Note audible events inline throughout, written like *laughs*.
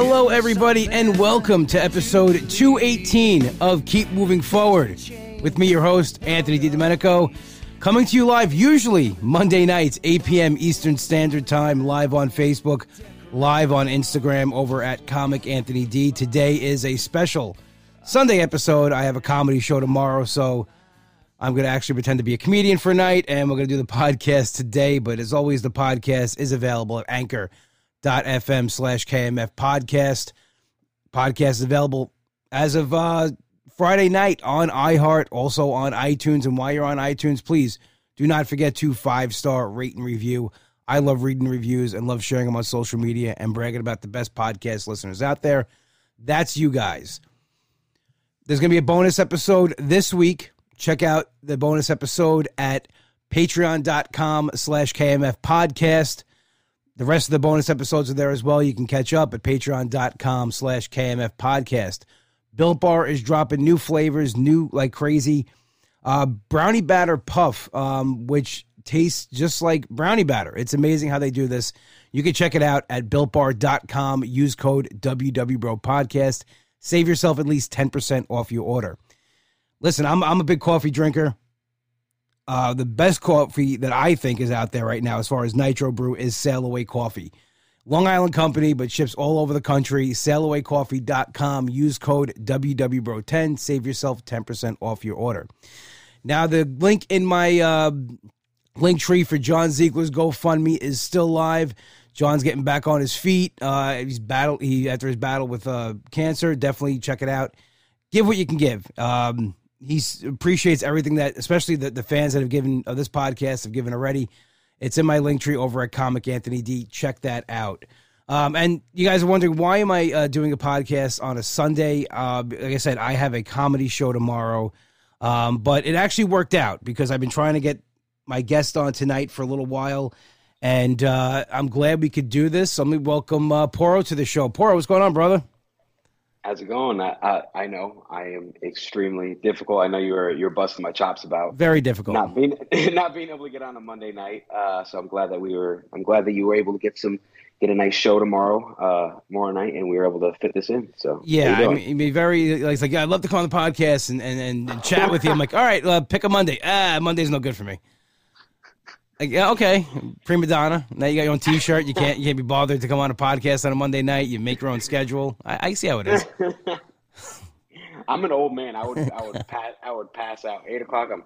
Hello, everybody, and welcome to episode 218 of Keep Moving Forward. With me, your host, Anthony DiDomenico, coming to you live usually Monday nights, 8 p.m. Eastern Standard Time, live on Facebook, live on Instagram over at Comic Anthony D. Today is a special Sunday episode. I have a comedy show tomorrow, so I'm going to actually pretend to be a comedian for a night, and we're going to do the *laughs* podcast today. But as always, the podcast is available at anchor.fm slash KMF podcast. Podcast is available as of uh, Friday night on iHeart, also on iTunes. And while you're on iTunes, please do not forget to five star rate and review. I love reading reviews and love sharing them on social media and bragging about the best podcast listeners out there. That's you guys. There's going to be a bonus episode this week. Check out the bonus episode at patreon.com slash KMF podcast. The rest of the bonus episodes are there as well. You can catch up at patreon.com slash KMF podcast. Built Bar is dropping new flavors, new like crazy. Uh, brownie batter puff, um, which tastes just like brownie batter. It's amazing how they do this. You can check it out at builtbar.com. Use code WWBRO podcast. Save yourself at least 10% off your order. Listen, I'm, I'm a big coffee drinker. Uh, the best coffee that I think is out there right now, as far as Nitro Brew, is Sail Away Coffee. Long Island company, but ships all over the country. SailAwayCoffee.com. Use code WWBRO10. Save yourself 10% off your order. Now, the link in my uh, link tree for John Ziegler's GoFundMe is still live. John's getting back on his feet. Uh, he's battle he after his battle with uh, cancer. Definitely check it out. Give what you can give. Um, he appreciates everything that, especially the, the fans that have given of this podcast have given already. It's in my link tree over at Comic Anthony D. Check that out. Um, and you guys are wondering why am I uh, doing a podcast on a Sunday? Uh, like I said, I have a comedy show tomorrow, um, but it actually worked out because I've been trying to get my guest on tonight for a little while, and uh, I'm glad we could do this. Let me welcome uh, Poro to the show. Poro, what's going on, brother? How's it going? I, I, I know I am extremely difficult. I know you're you're busting my chops about very difficult not being *laughs* not being able to get on a Monday night. Uh, so I'm glad that we were. I'm glad that you were able to get some get a nice show tomorrow, uh, tomorrow night, and we were able to fit this in. So yeah, I mean, be very like, like I'd love to come on the podcast and and, and chat with you. I'm like, all right, uh, pick a Monday. Ah, Monday's no good for me. Like, yeah, okay, prima donna. Now you got your own T-shirt. You can't you can't be bothered to come on a podcast on a Monday night. You make your own schedule. I, I see how it is. *laughs* I'm an old man. I would I would pass I would pass out eight o'clock. I'm.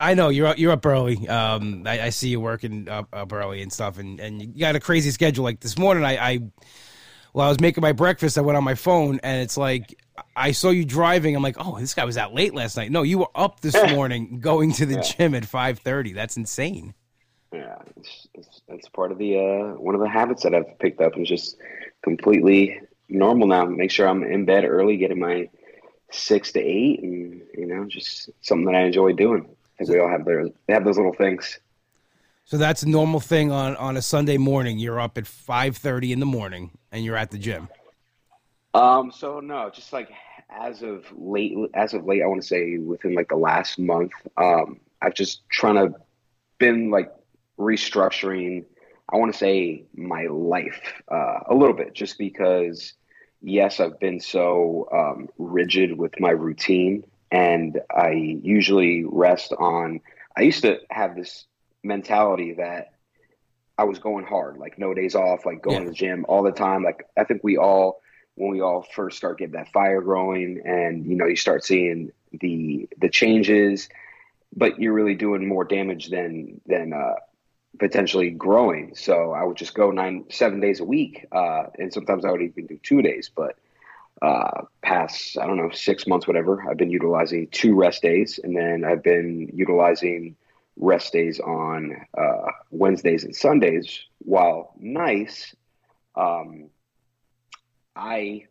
I know you're up, you're up early. Um, I, I see you working up, up early and stuff, and, and you got a crazy schedule. Like this morning, I, I while I was making my breakfast, I went on my phone, and it's like I saw you driving. I'm like, oh, this guy was out late last night. No, you were up this *laughs* morning, going to the yeah. gym at five thirty. That's insane. Yeah, it's, it's, it's part of the uh, one of the habits that I've picked up, and just completely normal now. Make sure I'm in bed early, getting my six to eight, and you know, just something that I enjoy doing. I think we all have their they have those little things. So that's a normal thing on on a Sunday morning. You're up at five thirty in the morning, and you're at the gym. Um. So no, just like as of late, as of late, I want to say within like the last month, um, I've just trying to been like restructuring. I want to say my life uh, a little bit, just because yes, I've been so um, rigid with my routine, and I usually rest on. I used to have this mentality that I was going hard, like no days off, like going yeah. to the gym all the time. Like I think we all, when we all first start getting that fire growing, and you know, you start seeing the the changes, but you're really doing more damage than than uh, potentially growing. So I would just go nine, seven days a week, uh, and sometimes I would even do two days. But uh, past, I don't know, six months, whatever, I've been utilizing two rest days, and then I've been utilizing rest days on uh, Wednesdays and Sundays. While nice, um, I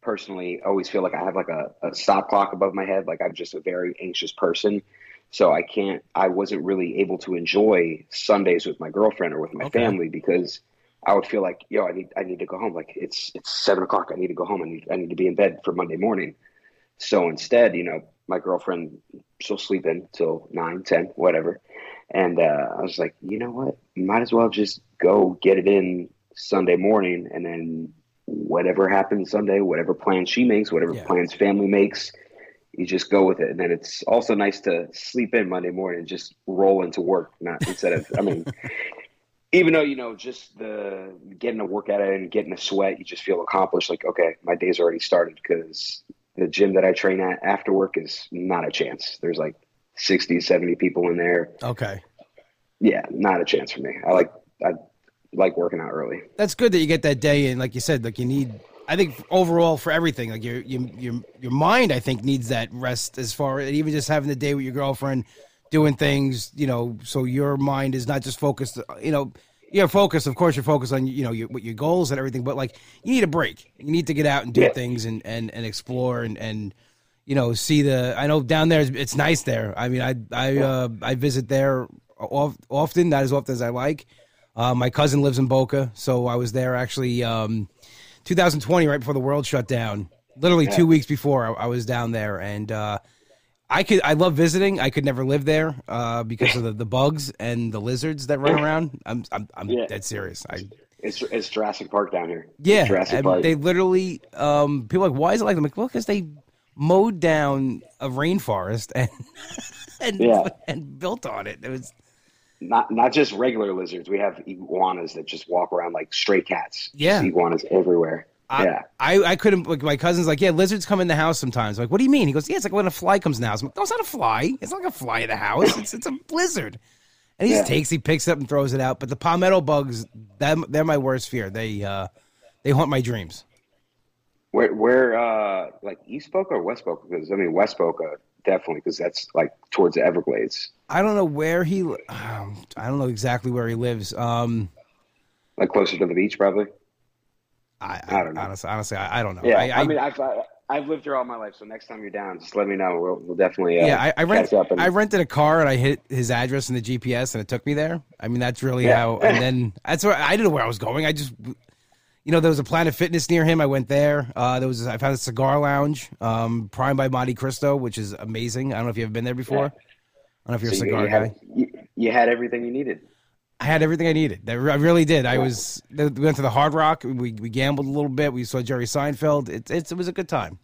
personally always feel like I have like a, a stop clock above my head. Like I'm just a very anxious person. So I can't, I wasn't really able to enjoy Sundays with my girlfriend or with my okay. family because I would feel like, yo, I need, I need to go home. Like it's, it's seven o'clock. I need to go home. I need, I need to be in bed for Monday morning. So instead, you know, my girlfriend, she'll sleep in till nine, 10, whatever. And uh, I was like, you know what? Might as well just go get it in Sunday morning and then whatever happens Sunday, whatever plans she makes, whatever Yeah. plans family makes, you just go with it. And then it's also nice to sleep in Monday morning and just roll into work, not instead of, I mean, *laughs* even though, you know, just the getting a workout in and getting a sweat, you just feel accomplished. Like, okay, my day's already started because the gym that I train at after work is not a chance. There's like 60, 70 people in there. Okay. Yeah, not a chance for me. I like, I like working out early. That's good that you get that day in. Like you said, like you need. I think overall for everything, like your your your your mind, I think needs that rest as far as even just having the day with your girlfriend, doing things, you know, so your mind is not just focused. You know, you're focused. Of course, you're focused on you know your what your goals and everything, but like you need a break. You need to get out and do Yeah. things and and and explore and and you know see the. I know down there it's nice there. I mean, I I uh, I visit there of, often, not as often as I like. Uh, my cousin lives in Boca, so I was there actually um, 2020, right before the world shut down. Literally two weeks before, I, I was down there, and uh, I could. I love visiting. I could never live there uh, because of the, the bugs and the lizards that run around. I'm I'm, I'm Yeah. dead serious. I It's, it's Jurassic Park down here. yeah, Jurassic Park. they literally um, people are like why is it like? I'm like well because they mowed down a rainforest and *laughs* and Yeah. and built on it. It was not not just regular lizards. We have iguanas that just walk around like stray cats. Just Yeah. iguanas everywhere. I, yeah, I, I couldn't. Like my cousin's like, yeah, lizards come in the house sometimes. I'm like, what do you mean? He goes, yeah, it's like when a fly comes in the house. I'm like, no, it's not a fly. It's not like a fly in the house. It's it's a lizard. And he just takes, he picks it up and throws it out. But the palmetto bugs, that they're my worst fear. They uh, they haunt my dreams. where where uh like East Boca or West Boca? Because I mean West Boca definitely because that's like towards the Everglades, I don't know where he. Um, I don't know exactly where he lives. Um, like closer to the beach probably. I, I don't know. Honestly, honestly, I, I don't know. Yeah, I, I, mean I've I, I've lived here all my life, so next time you're down, just let me know. We'll, we'll definitely uh, yeah, I, I rent, catch up. And, I rented a car and I hit his address in the GPS and it took me there. I mean, that's really Yeah. how. And then *laughs* that's where I didn't know where I was going. I just, you know, there was a Planet Fitness near him. I went there. Uh, there was I found a cigar lounge, um, Prime by Monte Cristo, which is amazing. I don't know if you've ever been there before. Yeah. I don't know if you're so a cigar you guy. you, you had everything you needed. I had everything I needed. I really did. I was. We went to the Hard Rock. We we gambled a little bit. We saw Jerry Seinfeld. It, it's it was a good time.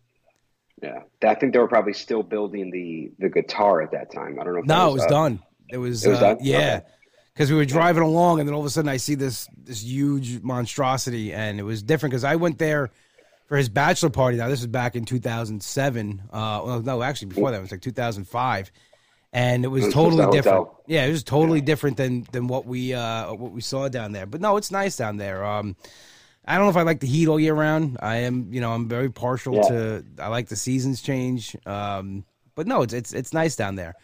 Yeah, I think they were probably still building the the guitar at that time. I don't know. If that No, it was up. done. It was, It was uh, done? yeah. Okay. Because we were driving along, and then all of a sudden I see this this huge monstrosity, and it was different because I went there for his bachelor party. Now this was back in 2007. Uh, well, no, actually before that it was like 2005, and it was It was totally different. hotel. Yeah, it was totally different than than what we uh what we saw down there. But no, it's nice down there. Um, I don't know if I like the heat all year round. I am, you know, I'm very partial Yeah. to. I like the seasons change. Um, but no, it's it's it's nice down there.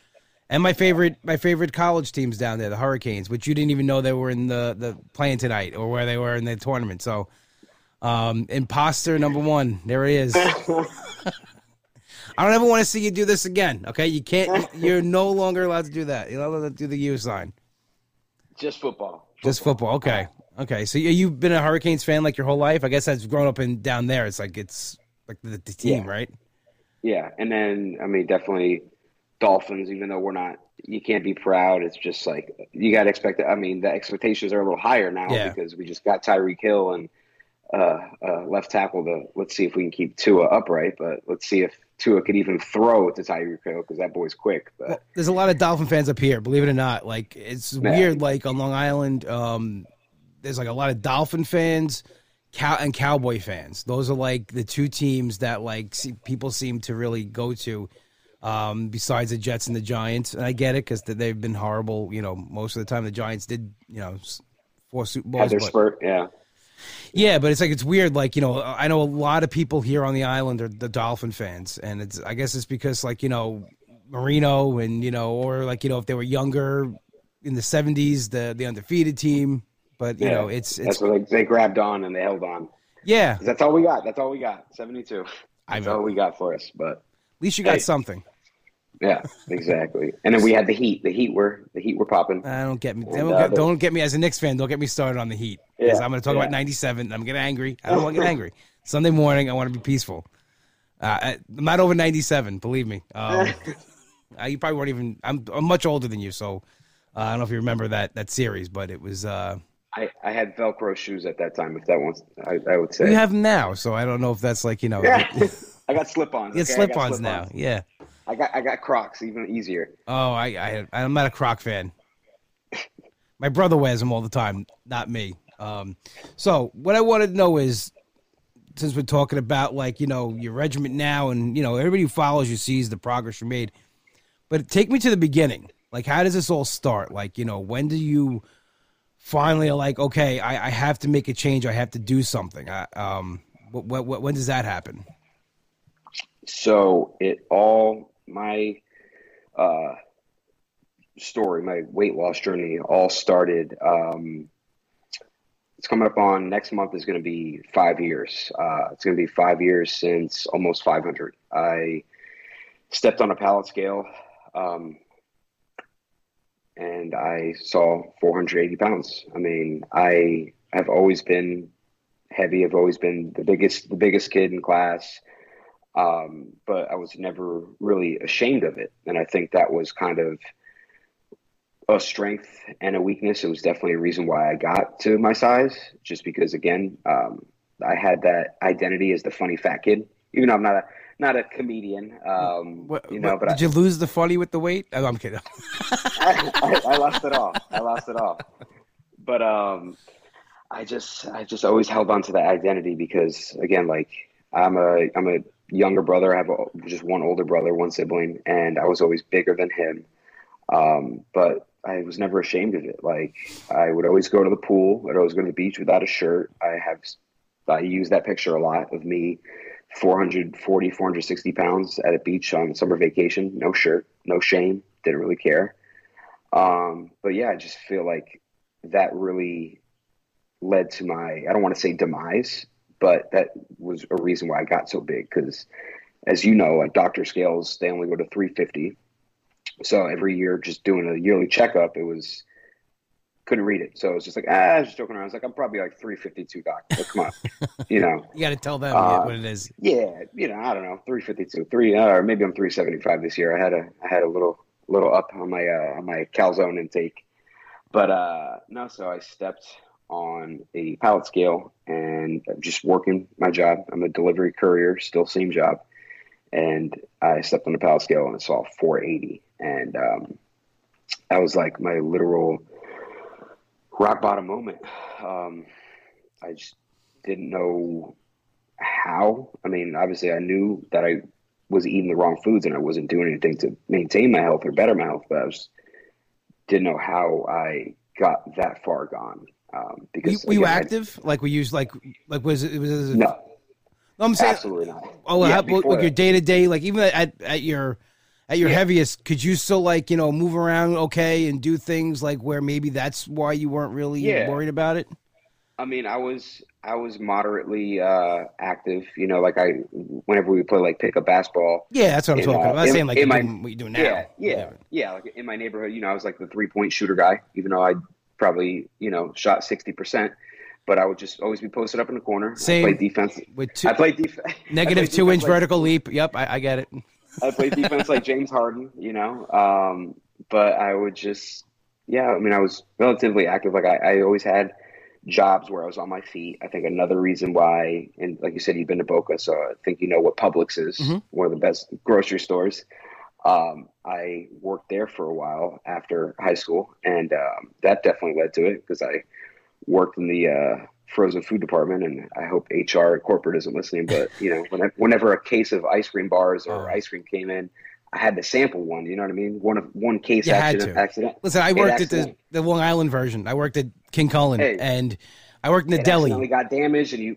And my favorite my favorite college teams down there, the Hurricanes, which you didn't even know they were in the the playing tonight or where they were in the tournament. So, um, imposter number one, there he is. *laughs* I don't ever want to see you do this again. Okay, you can't. You're no longer allowed to do that. You're not allowed to do the U sign. Just football. Just football. Okay. Okay. So you- you've been a Hurricanes fan like your whole life. I guess that's grown up in down there. It's like it's like the, the team, Yeah. right? Yeah, and then I mean definitely Dolphins. Even though we're not, you can't be proud. It's just like you got to expect. I mean, the expectations are a little higher now Yeah. because we just got Tyreek Hill and uh, uh, left tackle. To let's see if we can keep Tua upright, but let's see if Tua could even throw to Tyreek Hill because that boy's quick. But Well, there's a lot of Dolphin fans up here. Believe it or not, like it's Yeah. weird. Like on Long Island, um, there's like a lot of Dolphin fans, cow and Cowboy fans. Those are like the two teams that like see, people seem to really go to. Um, besides the Jets and the Giants, and I get it because they've been horrible. You know, most of the time the Giants did, you know, four Super Bowls. had their but- spurt. Yeah, Yeah, but it's like it's weird. Like you know, I know a lot of people here on the island are the Dolphin fans, and it's I guess it's because like you know Marino and you know, or like you know if they were younger in the seventies, the the undefeated team. But you yeah. know, it's it's that's what they, they grabbed on and they held on. yeah. That's all we got. That's all we got. Seventy-two. I That's know. all we got for us. But at least you got Hey. something. Yeah, exactly. And then we had the Heat. The Heat were the Heat were popping. I don't get me. And, Don't uh, get, don't get me as a Knicks fan. Don't get me started on the Heat because Yeah, I'm going to talk yeah. about '97. I'm getting angry. I don't want to get angry. Sunday morning, I want to be peaceful. Uh, I- I'm not over '97. Believe me. Um, *laughs* uh, you probably weren't even. I'm, I'm much older than you, so uh, I don't know if you remember that that series, but it was uh, I, I had Velcro shoes at that time. If that was, I, I would say you have them now, so I don't know if that's like you know. Yeah. *laughs* I got slip-ons. Get okay? Got slip-ons now. Yeah. I got I got Crocs, even easier. Oh, I, I I'm not a Croc fan. My brother wears them all the time, not me. Um, so what I wanted to know is, since we're talking about like you know your regiment now, and you know everybody who follows you sees the progress you made, but take me to the beginning. Like, how does this all start? Like, you know, when do you finally are like, okay, I, I have to make a change. I have to do something. I, um, what, what, when does that happen? So it all my uh, story, my weight loss journey, all started. Um, it's coming up on next month is going to be five years. Uh, it's going to be five years since almost 500. I stepped on a pallet scale, um, and I saw 480 pounds. I mean, I have always been heavy. I've always been the biggest, the biggest kid in class um, but I was never really ashamed of it. And I think that was kind of a strength and a weakness. It was definitely a reason why I got to my size, just because again, um, I had that identity as the funny fat kid, even though I'm not a not a comedian, um, What, you know. what- But did I, you lose the funny with the weight? Oh, I'm kidding. *laughs* I, I, I lost it all. I lost it all. But um, I just I just always held on to that identity because again, like I'm a I'm a younger brother. I have a, just one older brother, one sibling, and I was always bigger than him. Um, but I was never ashamed of it. Like I would always go to the pool. I'd always go to the beach without a shirt. I have I use that picture a lot of me 440, 460 pounds at a beach on summer vacation, no shirt, no shame, didn't really care. Um, but yeah, I just feel like that really led to my, I don't want to say demise, but that was a reason why I got so big. Cause as you know, like doctor scales, they only go to 350. So every year, just doing a yearly checkup, it was, couldn't read it. So it was just like, ah, I was just joking around. I was like, I'm probably like 352 doc. Like, come on, you know? *laughs* You got to tell them Uh, what it is. Yeah, you know, I don't know, three fifty two, three, uh, or maybe I'm three seventy five this year. I had a, I had a little, little up on my, uh, on my calzone intake, but uh, no. So I stepped on a pallet scale and just working my job. I'm a delivery courier, still same job, and I stepped on the pallet scale and I saw 480, and um, that was like my literal rock bottom moment. Um, I just didn't know how. I mean, obviously, I knew that I was eating the wrong foods and I wasn't doing anything to maintain my health or better my health, but I just didn't know how I got that far gone. Um, Were you, because were you again, I- active? Like we used like like was it was it, no, No, I'm saying absolutely not. oh Yeah, how, like your day to day like even at at your at your Yeah. heaviest could you still like you know move around okay and do things like where maybe that's why you weren't really Yeah. worried about it? I mean, I was I was moderately uh, active. You know, like I whenever we play like pick pickup basketball. Yeah, that's what I'm In, talking uh, about. I'm in- saying like in my- doing what you're doing now. Yeah, yeah, yeah. Like in my neighborhood, you know, I was like the three point shooter guy, even though I probably you know shot sixty percent. But I would just always be posted up in the corner. Same. I played defense. With two, *laughs* I played defense. negative two inch vertical leap. Yep, I, I get it. I played defense like James Harden, you know. Um, but I would just, yeah. I mean, I was relatively active. Like I, I always had jobs where I was on my feet. I think another reason why, and like you said, you've been to Boca, so I think you know what Publix is, Mhm. one of the best grocery stores. Um, I worked there for a while after high school, and um, that definitely led to it because I worked in the uh, frozen food department, and I hope HR corporate isn't listening. But you know, whenever, whenever a case of ice cream bars or Oh. ice cream came in, I had to sample one. You know what I mean? One of one case You had accident. to. accident. Listen, I worked at the, the Long Island version. I worked at King Kullen Hey. and I worked in the deli. accidentally got damaged, and you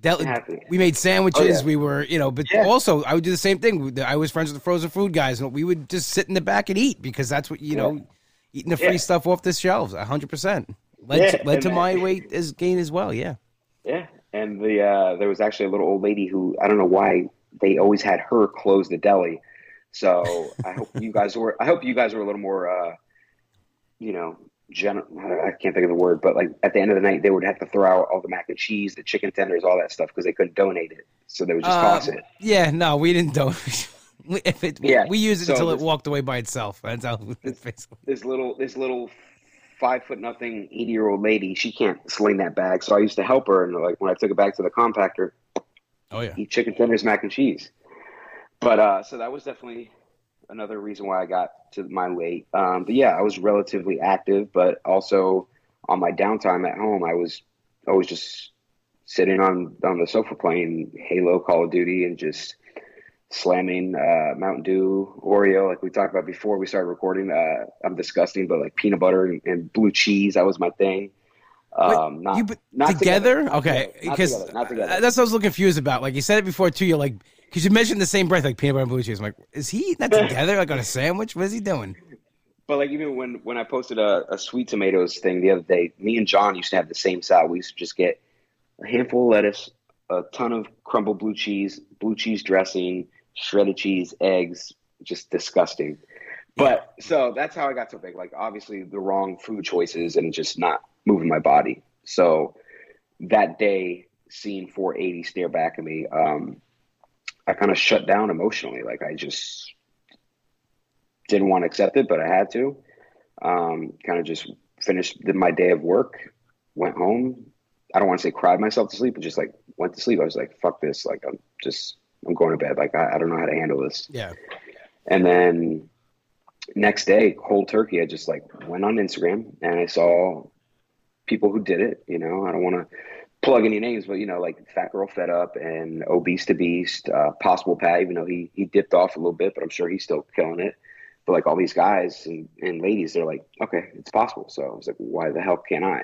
Deli- we made sandwiches. Oh, yeah. We were, you know, but Yeah. also I would do the same thing. I was friends with the frozen food guys, and we would just sit in the back and eat because that's what you Yeah. know, eating the free stuff off the shelves. hundred percent led to, led and to that- my weight as gain as well. Yeah, Yeah, and the uh, there was actually a little old lady who I don't know why they always had her close the deli. So I hope you guys were. I hope you guys were a little more, uh, you know, gen- I can't think of the word, but like at the end of the night, they would have to throw out all the mac and cheese, the chicken tenders, all that stuff because they couldn't donate it. So they would just Uh, toss it. yeah. No, we didn't do. *laughs* we, if it, Yeah, we used it so until it walked away by itself. That's how. Basically. This little this little five foot nothing, 80 year old lady. She can't sling that bag. So I used to help her. And like when I took it back to the compactor, Oh yeah. eat chicken tenders, mac and cheese. But uh, so that was definitely another reason why I got to my weight. Um, but yeah, I was relatively active, but also on my downtime at home, I was always just sitting on on the sofa playing Halo, Call of Duty, and just slamming uh, Mountain Dew, Oreo, like we talked about before we started recording. Uh, I'm disgusting, but like peanut butter and, and blue cheese, that was my thing. Um, not, you not together? together. Okay, because together, together. that's what I was a little confused about. Like you said it before too. You're like, because you mentioned the same breath, like peanut butter and blue cheese. I'm like, is he eating that *laughs* together, like on a sandwich? What is he doing? But like even when when I posted a, a sweet tomatoes thing the other day, me and John used to have the same salad. We used to just get a handful of lettuce, a ton of crumbled blue cheese, blue cheese dressing, shredded cheese, eggs, just disgusting. But so that's how I got so big. Like obviously the wrong food choices and just not moving my body. So that day, seeing 480 stare back at me, um, I kind of shut down emotionally. Like I just didn't want to accept it, but I had to. Um, kind of just finished my day of work, went home. I don't want to say cried myself to sleep, but just like went to sleep. I was like, fuck this. Like, I'm just, I'm going to bed. Like, I, I don't know how to handle this. Yeah. And then next day, cold turkey, I just like went on Instagram and I saw people who did it. You know, I don't want to plug any names, but you know, like Fat Girl Fed Up and Obese to Beast, uh, Possible Pat, even though he he dipped off a little bit, but I'm sure he's still killing it. But like all these guys and, and ladies, they're like, okay, it's possible. So I was like, why the hell can't I?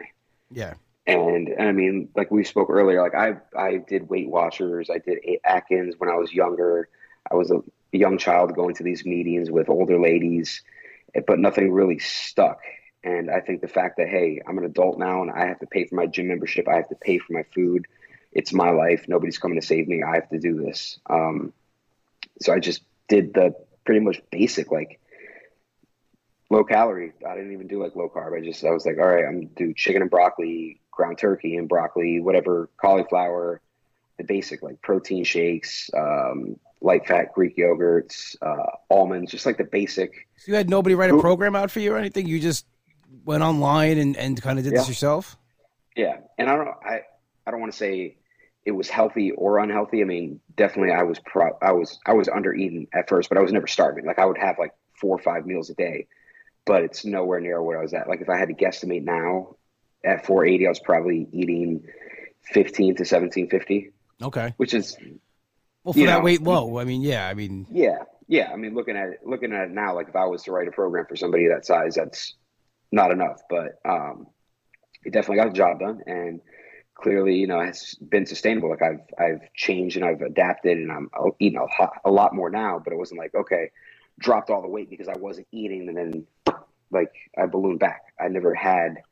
Yeah. And, and I mean, like we spoke earlier, like I I did Weight Watchers, I did Atkins when I was younger. I was a young child going to these meetings with older ladies, but nothing really stuck. And I think the fact that hey, I'm an adult now and I have to pay for my gym membership, I have to pay for my food. It's my life. Nobody's coming to save me. I have to do this. Um, so I just did the pretty much basic like low calorie. I didn't even do like low carb. I just I was like, all right, I'm gonna do chicken and broccoli, ground turkey and broccoli, whatever, cauliflower, the basic like protein shakes, um, light fat Greek yogurts, uh, almonds, just like the basic. So you had nobody write a program out for you or anything. You just went online and, and kind of did this yourself. Yeah, and I don't I I don't want to say it was healthy or unhealthy. I mean, definitely I was pro I was I was under eating at first, but I was never starving. Like I would have like four or five meals a day, but it's nowhere near where I was at. Like if I had to guesstimate now at 480, I was probably eating 15 to 1750, Okay. which is Well, for that know, weight low, I mean, yeah, I mean, Yeah, yeah. I mean, looking at it, looking at it now, like if I was to write a program for somebody that size, that's not enough. But um, it definitely got the job done, and clearly, you know, it has been sustainable. Like I've I've changed and I've adapted, and I'm eating a, ho- a lot more now. But it wasn't like okay, dropped all the weight because I wasn't eating, and then like I ballooned back. I never had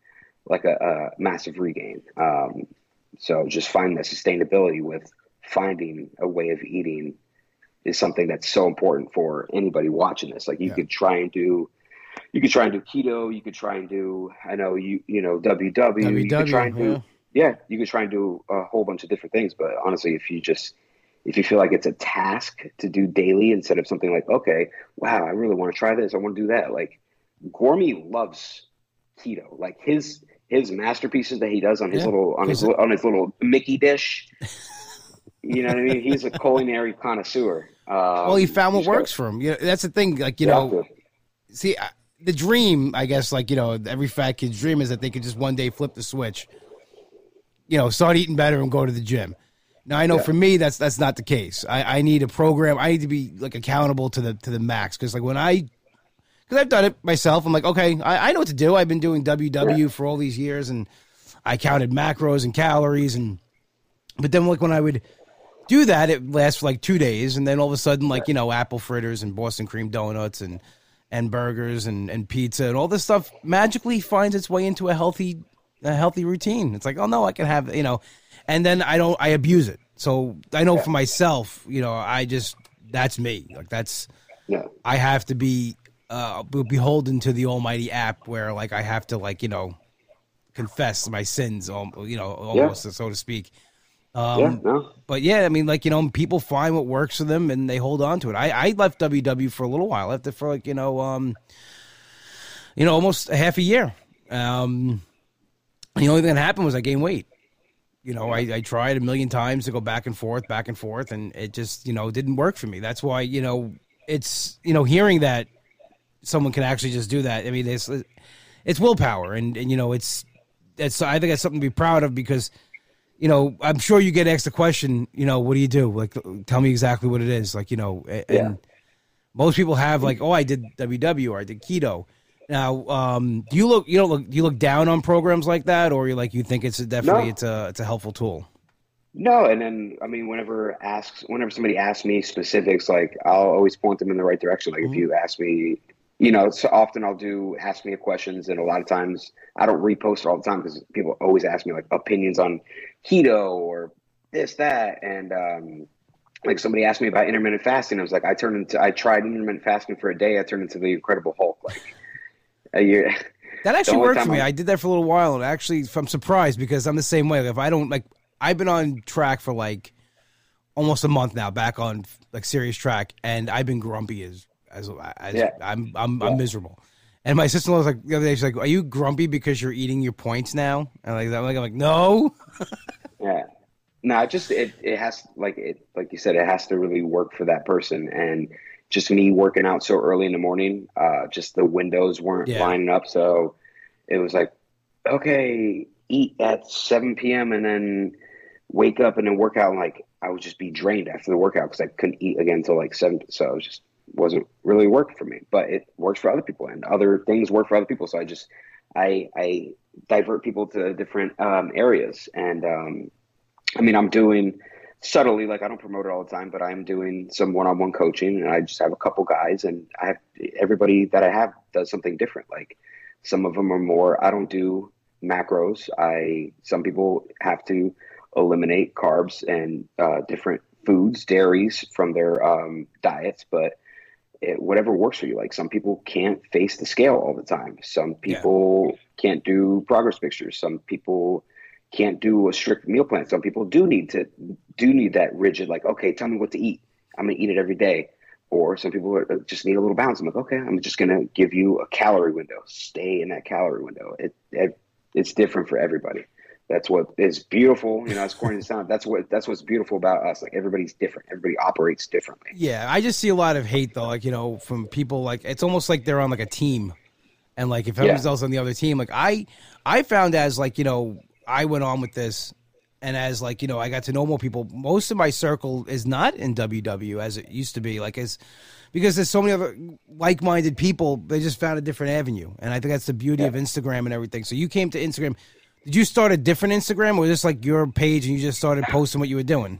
like a, a massive regain. Um, so just finding that sustainability with finding a way of eating is something that's so important for anybody watching this. Like you Yeah. could try and do, you could try and do keto. You could try and do, I know you, you know, WW. you could try and WW, do, yeah, you could try and do a whole bunch of different things. But honestly, if you just, if you feel like it's a task to do daily instead of something like, okay, wow, I really want to try this. I want to do that. Like Gormy loves keto. Like his, his masterpieces that he does on his Yeah. little, on his, a- on his little Mickey dish. You know what I mean? He's a culinary connoisseur. Um, well, he found what got- works for him. You know, that's the thing. Like, you know, see, I- the dream, I guess, like, you know, every fat kid's dream is that they could just one day flip the switch, you know, start eating better and go to the gym. Now, I know Yeah. for me, that's that's not the case. I, I need a program. I need to be like accountable to the to the max because, like, when I because I've done it myself. I'm like, okay, I, I know what to do. I've been doing WW Yeah. for all these years, and I counted macros and calories, and but then like when I would do that, it lasts for like two days, and then all of a sudden, like you know, apple fritters and Boston cream donuts and and burgers and and pizza and all this stuff magically finds its way into a healthy a healthy routine. It's like, oh no, I can have you know, and then I don't I abuse it. So I know for myself, you know, I just that's me. Like that's Yeah. I have to be uh beholden to the almighty app where like I have to like, you know, confess my sins, you know, almost so to speak. Um, yeah. No. But yeah, I mean, like you know, people find what works for them and they hold on to it. I, I left WW for a little while. I left it for like you know, um, you know, almost a half a year. Um, the only thing that happened was I gained weight. You know, I, I tried a million times to go back and forth, back and forth, and it just, you know, didn't work for me. That's why, you know, it's, you know, hearing that someone can actually just do that. I mean, it's, it's willpower, and, and you know, it's, it's, I think that's something to be proud of because, you know, I'm sure you get asked the question, you know, what do you do? Like, tell me exactly what it is. Like, you know, and Yeah. most people have like, oh, I did WW or I did keto. Now, um, do you look, you don't look, do you look down on programs like that, or you like, you think it's a, definitely No. it's a, it's a helpful tool. No, and then I mean, whenever asks, whenever somebody asks me specifics, like I'll always point them in the right direction. Like Mhm. if you ask me, you know, so often I'll do ask me questions, and a lot of times I don't repost all the time because people always ask me like opinions on keto or this that, and um, like somebody asked me about intermittent fasting. I was like, I turned into, I tried intermittent fasting for a day. I turned into the Incredible Hulk. Like a year. *laughs* That actually worked for me. I- I did that for a little while, and actually, I'm surprised because I'm the same way. If I don't like, I've been on track for like almost a month now, back on like serious track, and I've been grumpy as as, as Yeah. I'm I'm, Yeah. I'm miserable. And my sister in law was like the other day, she's like, "Are you grumpy because you're eating your points now?" And like, I'm like, I'm like, no. *laughs* Yeah. No, it just it it has like it like you said, it has to really work for that person. And just me working out so early in the morning, uh, just the windows weren't Yeah. lining up. So it was like, okay, eat at seven PM and then wake up and then work out. And like I would just be drained after the workout because I couldn't eat again until like seven. So I was just wasn't really working for me. But it works for other people and other things work for other people. So I just I I divert people to different um, areas and um, I mean, I'm doing subtly, like I don't promote it all the time, but I'm doing some one-on-one coaching, and I just have a couple guys, and I have everybody that I have does something different. Like some of them are more. I don't do macros. I some people have to eliminate carbs and uh, different foods, dairies from their um, diets, but it, whatever works for you. Like some people can't face the scale all the time. Some Yeah. people can't do progress pictures. Some people can't do a strict meal plan. Some people do need to do need that rigid, like, okay, tell me what to eat. I'm gonna eat it every day. Or some people are, uh, just need a little balance. I'm like, okay, I'm just gonna give you a calorie window. Stay in that calorie window. It, it it's different for everybody. That's what is beautiful. You know, as corny as it sounds, that's what that's what's beautiful about us. Like everybody's different. Everybody operates differently. Yeah, I just see a lot of hate though, like you know, from people like it's almost like they're on like a team, and like if everyone's Yeah. else on the other team, like I, I found as like you know, I went on with this, and as like you know, I got to know more people. Most of my circle is not in WW as it used to be, like as because there's so many other like-minded people. They just found a different avenue, and I think that's the beauty of Instagram and everything. So you came to Instagram. Did you start a different Instagram, or was this like your page and you just started posting what you were doing?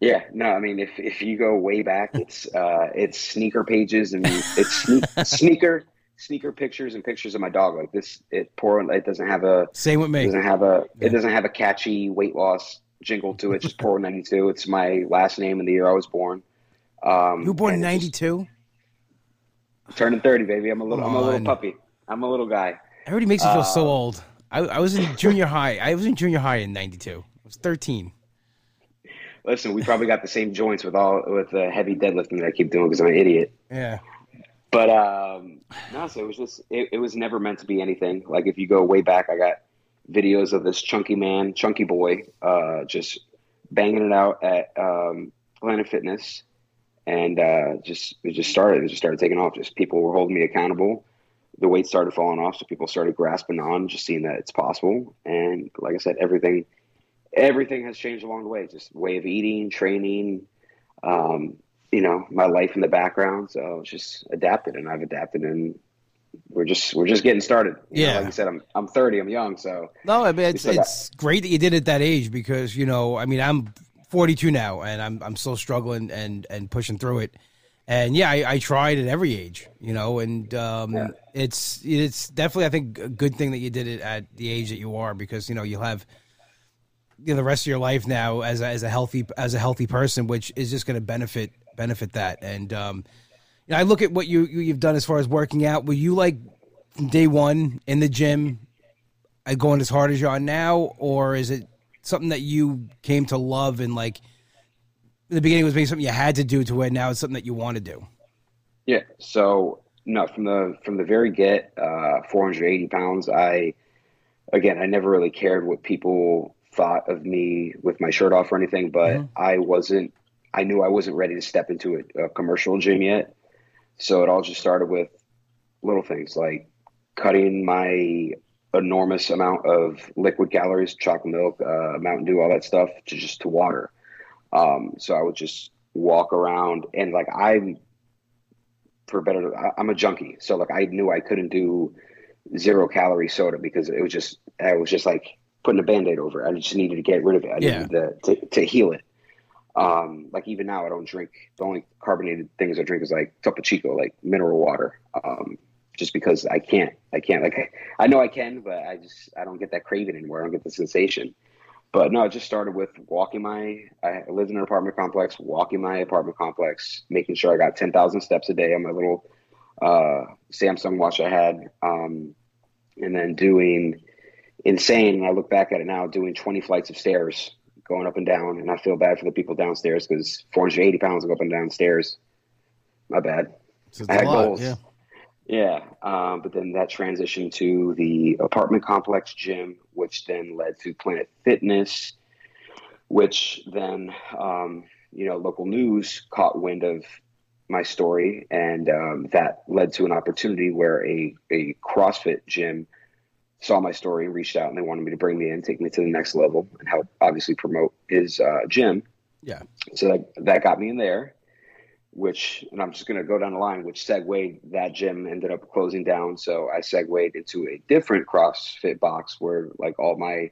Yeah, no, I mean, if if you go way back, it's uh, it's sneaker pages and it's sne- *laughs* sneaker sneaker pictures and pictures of my dog. Like this, it poor. It doesn't have a Same with it me. doesn't have a it doesn't have a catchy weight loss jingle to it. Just poor ninety two. It's my last name and the year I was born. Um, You were born it's '92. Turning thirty, baby. I'm a little. I'm a little puppy. I'm a little guy. Everybody makes me feel so Uh, old. I, I was in junior high. I was in junior high in '92. I was 13. Listen, we probably got the same joints with all with the heavy deadlifting that I keep doing because I'm an idiot. Yeah. But um, no, so it was just it, it was never meant to be anything. Like if you go way back, I got videos of this chunky man, chunky boy, uh, just banging it out at um, Planet Fitness, and uh, just it just started. It just started taking off. Just people were holding me accountable. The weight started falling off, so people started grasping on, just seeing that it's possible. And like I said, everything everything has changed along the way. Just way of eating, training, um, you know, my life in the background. So it's just adapted, and I've adapted, and we're just we're just getting started. You know, Yeah. like you said, I'm I'm 30, I'm young, so No, I mean it's still got- it's great that you did it at that age because you know I mean I'm 42 now and I'm I'm still struggling and and pushing through it. And yeah, I, I tried at every age, you know, and um, Yeah. it's it's definitely I think a good thing that you did it at the age that you are because you know you'll have you know the rest of your life now as a, as a healthy as a healthy person, which is just going to benefit benefit that. And um, you know, I look at what you, you you've done as far as working out. Were you like day one in the gym, uh, going as hard as you are now, or is it something that you came to love and like? The beginning, was maybe something you had to do to where now it's something that you want to do. Yeah. So no, from the from the very get, uh, 480 pounds. I again, I never really cared what people thought of me with my shirt off or anything, but mm-hmm. I wasn't. I knew I wasn't ready to step into a, a commercial gym yet, so it all just started with little things like cutting my enormous amount of liquid calories, chocolate milk, uh, Mountain Dew, all that stuff, to just to water. Um, so I would just walk around and like I'm for better, I'm a junkie. So like I knew I couldn't do zero calorie soda because it was just I was just like putting a band-aid over it. I just needed to get rid of it. I yeah. needed to, to, to heal it. Um, like even now I don't drink the only carbonated things I drink is like Topo Chico, like mineral water. Um, just because I can't, I can't like, I, I know I can, but I just, I don't get that craving anymore. I don't get the sensation. But no, I just started with walking my, I lived in an apartment complex, walking my apartment complex, making sure I got 10,000 steps a day on my little uh, Samsung watch I had. Um, and then doing insane. And I look back at it now, doing 20 flights of stairs, going up and down. And I feel bad for the people downstairs because 480 pounds go up and down stairs. My bad. I had lot, goals. Yeah. Yeah, um, but then that transitioned to the apartment complex gym, which then led to Planet Fitness, which then, um, you know, local news caught wind of my story, and um, that led to an opportunity where a, a CrossFit gym saw my story, reached out, and they wanted me to bring me in, take me to the next level, and help obviously promote his uh, gym. Yeah. So that, that got me in there which, and I'm just going to go down the line, which segued that gym ended up closing down. So I segued into a different CrossFit box where like all my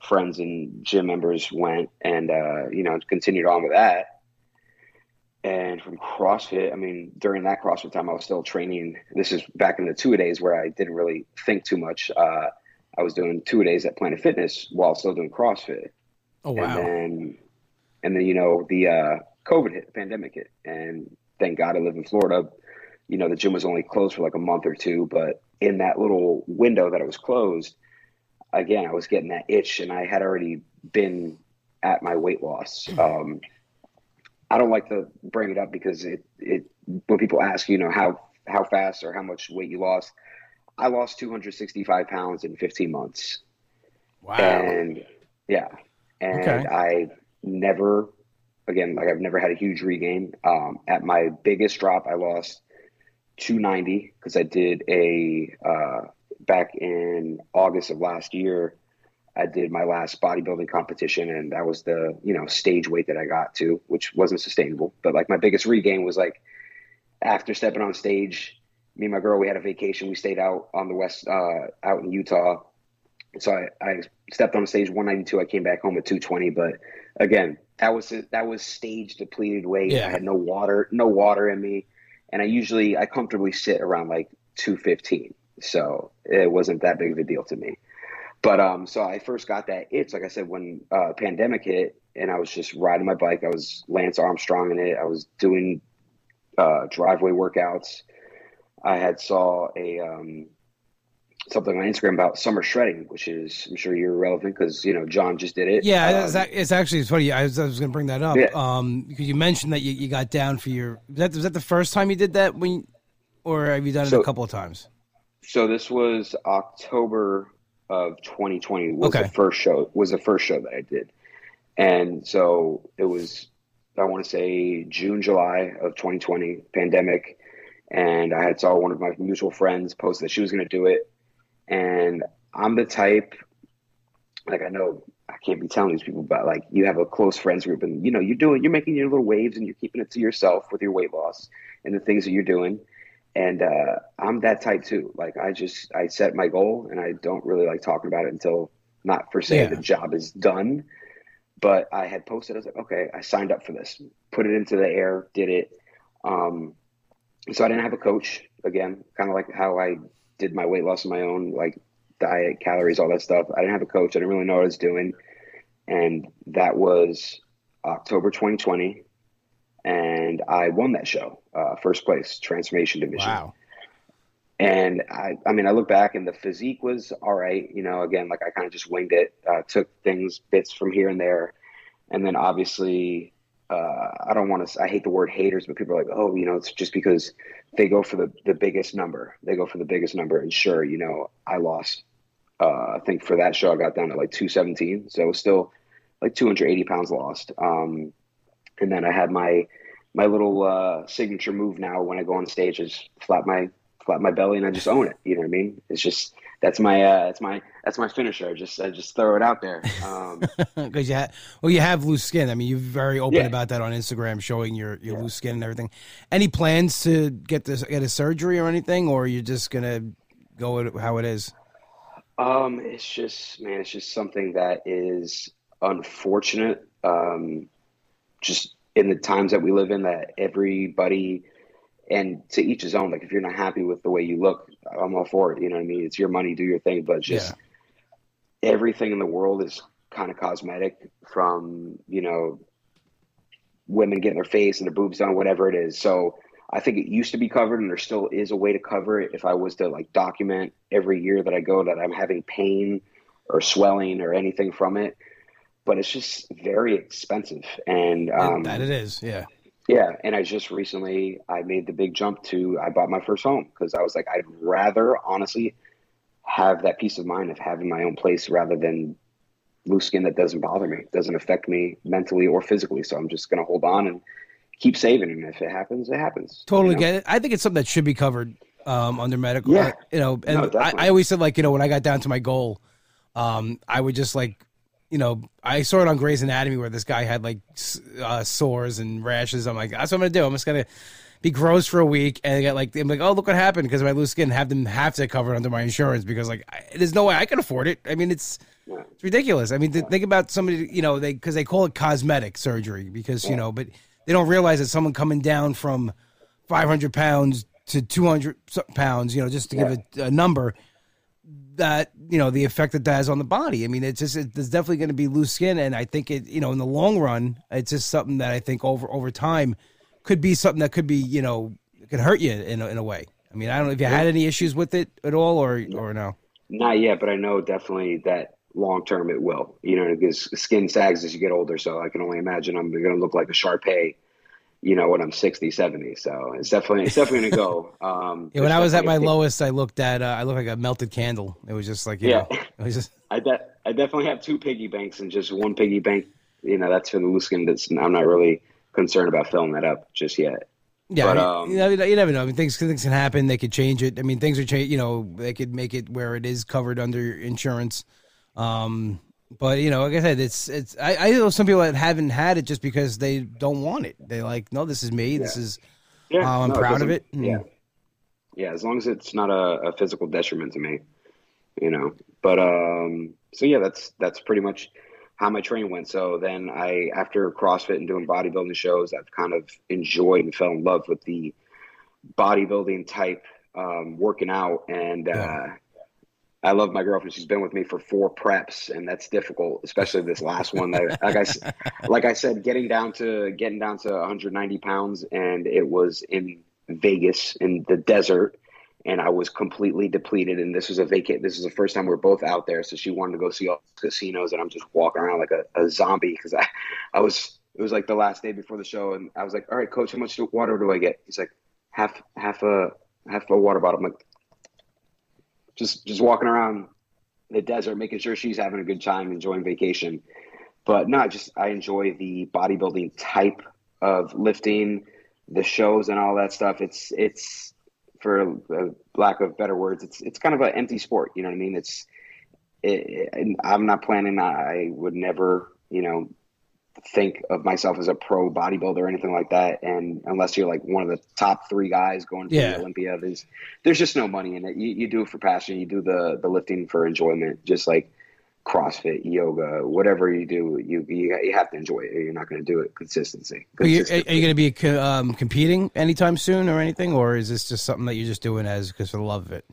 friends and gym members went and, uh, you know, continued on with that. And from CrossFit, I mean, during that CrossFit time, I was still training. This is back in the two a days where I didn't really think too much. Uh, I was doing two a days at Planet Fitness while still doing CrossFit. Oh wow! And then, and then you know the uh, COVID hit, the pandemic hit, and thank God I live in Florida. You know, the gym was only closed for like a month or two, but in that little window that it was closed, again, I was getting that itch, and I had already been at my weight loss. Um, I don't like to bring it up because it it when people ask, you know, how how fast or how much weight you lost, I lost 265 pounds in 15 months. Wow. And yeah, and okay. I never again, like I've never had a huge regain. Um, at my biggest drop, I lost 290 because I did a uh, back in August of last year. I did my last bodybuilding competition, and that was the you know stage weight that I got to, which wasn't sustainable. But like my biggest regain was like after stepping on stage. Me and my girl, we had a vacation. We stayed out on the west, uh, out in Utah. So I, I stepped on stage 192. I came back home at 220. But again, that was that was stage depleted weight. Yeah. I had no water, no water in me, and I usually I comfortably sit around like 215. So it wasn't that big of a deal to me. But um, so I first got that itch, like I said, when uh, pandemic hit, and I was just riding my bike. I was Lance Armstrong in it. I was doing uh, driveway workouts. I had saw a um, something on Instagram about summer shredding, which is I'm sure you're relevant because you know John just did it. Yeah, um, it's actually it's funny. I was, was going to bring that up yeah. um, because you mentioned that you, you got down for your. Was that, was that the first time you did that when, or have you done it so, a couple of times? So this was October of 2020 was okay. the first show was the first show that I did, and so it was I want to say June July of 2020 pandemic. And I had saw one of my mutual friends post that she was going to do it, and I'm the type, like I know I can't be telling these people, but like you have a close friends group, and you know you're doing, you're making your little waves, and you're keeping it to yourself with your weight loss and the things that you're doing. And uh, I'm that type too. Like I just I set my goal, and I don't really like talking about it until not per se yeah. the job is done. But I had posted. I was like, okay, I signed up for this. Put it into the air. Did it. Um, so I didn't have a coach again, kind of like how I did my weight loss on my own, like diet, calories, all that stuff. I didn't have a coach. I didn't really know what I was doing. And that was October 2020. And I won that show, uh, first place, transformation division. Wow. And I, I mean, I look back and the physique was all right. You know, again, like I kind of just winged it, uh, took things, bits from here and there. And then obviously uh, I don't want to. I hate the word haters, but people are like, oh, you know, it's just because they go for the the biggest number. They go for the biggest number, and sure, you know, I lost. Uh, I think for that show, I got down to like 217, so it was still like 280 pounds lost. Um, and then I had my my little uh, signature move now when I go on stage is flap my flap my belly and I just own it. You know what I mean? It's just that's my uh, that's my that's my finisher. I just I just throw it out there. Um, *laughs* because um, you have well, you have loose skin. I mean, you're very open yeah. about that on Instagram, showing your your yeah. loose skin and everything. Any plans to get this get a surgery or anything, or you're just gonna go with how it is? Um, it's just man, it's just something that is unfortunate. Um, just in the times that we live in, that everybody and to each his own. Like if you're not happy with the way you look, I'm all for it. You know what I mean? It's your money, do your thing. But just yeah. everything in the world is kind of cosmetic from, you know, women getting their face and their boobs done, whatever it is. So I think it used to be covered and there still is a way to cover it if I was to like document every year that I go that I'm having pain or swelling or anything from it. But it's just very expensive. And um, that it is, yeah. Yeah, and I just recently I made the big jump to I bought my first home because I was like I'd rather honestly have that peace of mind of having my own place rather than loose skin that doesn't bother me, doesn't affect me mentally or physically. So I'm just gonna hold on and keep saving, and if it happens, it happens. Totally you know? get it. I think it's something that should be covered um, under medical. Yeah. you know, and no, I, I always said like you know when I got down to my goal, um, I would just like you know, I saw it on Grey's Anatomy where this guy had like uh, sores and rashes. I'm like, that's what I'm gonna do. I'm just gonna be gross for a week and get like, I'm like, oh, look what happened because my loose skin. Have them have to cover it under my insurance because like, I, there's no way I can afford it. I mean, it's it's ridiculous. I mean, th- think about somebody, you know, they because they call it cosmetic surgery because you know, but they don't realize that someone coming down from 500 pounds to 200 pounds, you know, just to give a, a number that you know the effect that that has on the body. I mean, it's just it, there's definitely going to be loose skin, and I think it you know in the long run, it's just something that I think over over time could be something that could be you know could hurt you in a, in a way. I mean, I don't know if you had any issues with it at all, or or no. Not yet, but I know definitely that long term it will. You know, because skin sags as you get older, so I can only imagine I'm going to look like a Shar Pei you know, when I'm 60, 70. So it's definitely, it's definitely going to go. *laughs* Um, yeah, when I was at my lowest, I looked at, uh, I looked like a melted candle. It was just like, yeah, know, it was just, *laughs* I, de- I definitely have two piggy banks and just one piggy bank. You know, that's for the loose skin. That's, I'm not really concerned about filling that up just yet. Yeah, but, I mean, um, you, never know. I mean, things things can happen. They could change it. I mean, things are change. You know, they could make it where it is covered under insurance. Um, but you know, like I said, it's it's. I, I know some people that haven't had it just because they don't want it. They like, no, this is me. Yeah. This is. Yeah, uh, I'm no, proud of it. Yeah, yeah. As long as it's not a, a, physical detriment to me, you know. But um, so yeah, that's that's pretty much how my training went. So then I, after CrossFit and doing bodybuilding shows, I've kind of enjoyed and fell in love with the bodybuilding type um, working out and. Yeah. Uh, I love my girlfriend. She's been with me for four preps, and that's difficult, especially this last one. That, like I, *laughs* like I said, getting down to getting down to 190 pounds, and it was in Vegas in the desert, and I was completely depleted. And this was a vacate. This is the first time we are both out there, so she wanted to go see all the casinos, and I'm just walking around like a, a zombie because I, I was. It was like the last day before the show, and I was like, "All right, coach, how much water do I get?" He's like, "Half, half a, half a water bottle." I'm like, just just walking around the desert, making sure she's having a good time, enjoying vacation. But no, just I enjoy the bodybuilding type of lifting, the shows and all that stuff. It's it's for lack of better words, it's it's kind of an empty sport. You know what I mean? It's it, I'm not planning. I would never, you know, think of myself as a pro bodybuilder or anything like that. And unless you're like one of the top three guys going to yeah. the Olympia, there's there's just no money in it. You, you do it for passion. You do the the lifting for enjoyment, just like CrossFit, yoga, whatever you do, you you, you have to enjoy it. You're not going to do it consistency. Are you, you going to be um, competing anytime soon or anything, or is this just something that you're just doing as because for the love of it?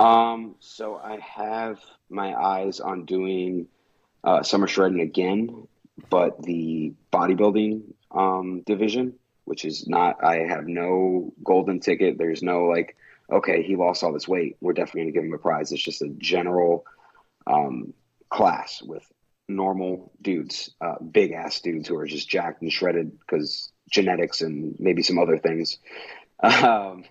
Um. So I have my eyes on doing uh, summer shredding again but the bodybuilding um, division, which is not, I have no golden ticket. There's no like, okay, he lost all this weight. We're definitely going to give him a prize. It's just a general um, class with normal dudes, uh, big ass dudes who are just jacked and shredded because genetics and maybe some other things. Um,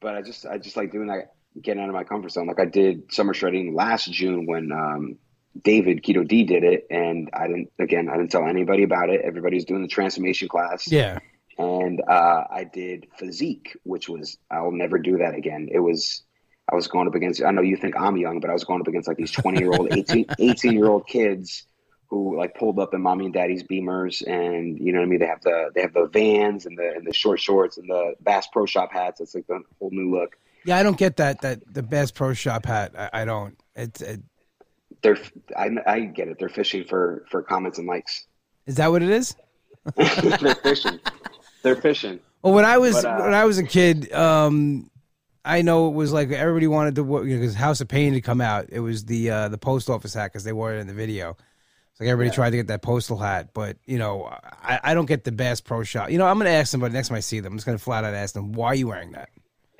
but I just I just like doing that, getting out of my comfort zone. Like I did summer shredding last June when um, David Keto D did it, and I didn't. Again, I didn't tell anybody about it. Everybody's doing the transformation class. Yeah. And uh, I did physique, which was I'll never do that again. It was I was going up against. I know you think I'm young, but I was going up against like these 20 year old, *laughs* 18, 18 year old kids who like pulled up in mommy and daddy's Beamers, and you know what I mean. They have the they have the Vans and the and the short shorts and the Bass Pro Shop hats. It's like the whole new look. Yeah, I don't get that that the Bass Pro Shop hat. I, I don't. It's it, they're I, I get it. They're fishing for for comments and likes. Is that what it is? *laughs* they're fishing. They're fishing. Well, when I was but, uh, when I was a kid, um, I know it was like everybody wanted to because House of Pain had come out. It was the uh, the post office hat because they wore it in the video. Like everybody yeah. tried to get that postal hat, but you know, I, I don't get the Bass Pro Shop. You know, I'm going to ask somebody next time I see them. I'm just going to flat out ask them, "Why are you wearing that?"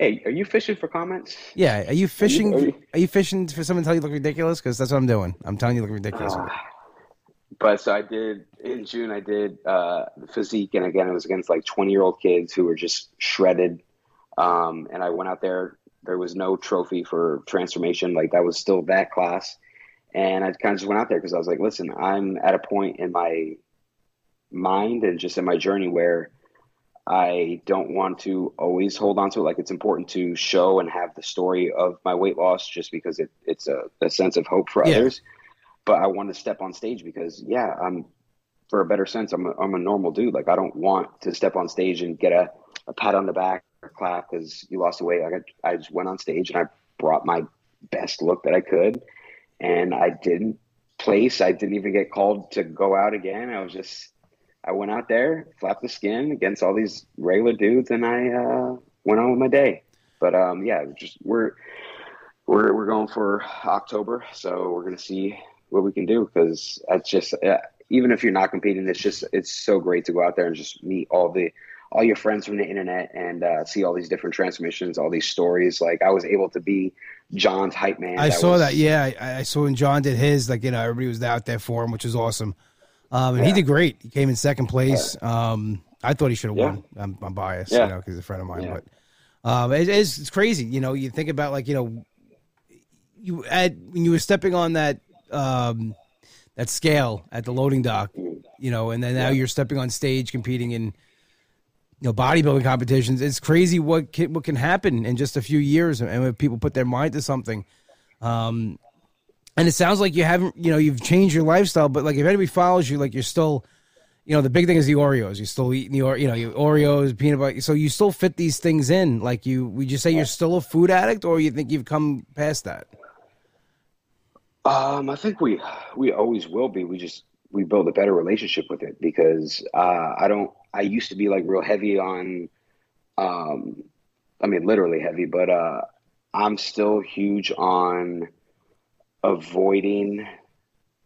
Hey, are you fishing for comments? Yeah, are you fishing? Are you, are you, are you fishing for someone to tell you look ridiculous? Because that's what I'm doing. I'm telling you look ridiculous. Uh, but so I did in June. I did uh, the physique, and again, it was against like 20 year old kids who were just shredded. Um, and I went out there. There was no trophy for transformation. Like that was still that class and I kind of just went out there because I was like, listen, I'm at a point in my mind and just in my journey where I don't want to always hold on to it. Like it's important to show and have the story of my weight loss just because it, it's a, a sense of hope for yeah. others. But I want to step on stage because, yeah, I'm for a better sense, I'm a, I'm a normal dude. Like I don't want to step on stage and get a, a pat on the back or clap because you lost the weight. Like I, I just went on stage and I brought my best look that I could and I didn't place. I didn't even get called to go out again. I was just, I went out there, flapped the skin against all these regular dudes, and I uh, went on with my day. But um, yeah, just we're we're we're going for October, so we're gonna see what we can do because that's just uh, even if you're not competing, it's just it's so great to go out there and just meet all the all your friends from the internet and uh, see all these different transmissions, all these stories. Like I was able to be John's hype man. I that saw was, that. Yeah, I, I, saw when John did his. Like you know, everybody was out there for him, which was awesome. Um, and yeah. he did great. He came in second place. Um, I thought he should have yeah. won. I'm, I'm biased, you know, because he's a friend of mine. But um, it, it's, it's crazy. You know, you think about like you know, you at when you were stepping on that um, that scale at the loading dock, you know, and then now you're stepping on stage competing in you know bodybuilding competitions. It's crazy what can, what can happen in just a few years, and when people put their mind to something. Um, and it sounds like you haven't, you know, you've changed your lifestyle, but like if anybody follows you, like you're still, you know, the big thing is the Oreos. You're still eating the, you know, your Oreos, peanut butter. So you still fit these things in. Like you, would you say you're still a food addict, or you think you've come past that? Um, I think we we always will be. We just we build a better relationship with it because uh, I don't. I used to be like real heavy on, um, I mean literally heavy, but uh, I'm still huge on avoiding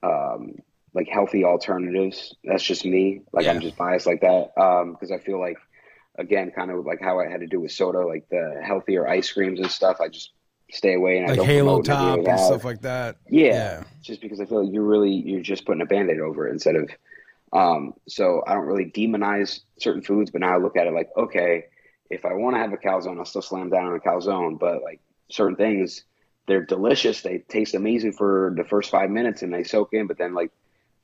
um, like healthy alternatives. That's just me. Like yeah. I'm just biased like that because um, I feel like again, kind of like how I had to do with soda, like the healthier ice creams and stuff. I just stay away and like I don't Halo Top and stuff like that. Yeah, yeah, just because I feel like you're really you're just putting a band-aid over it instead of. Um, so I don't really demonize certain foods, but now I look at it like, okay, if I want to have a calzone, I'll still slam down on a calzone. But like certain things, they're delicious. They taste amazing for the first five minutes and they soak in, but then like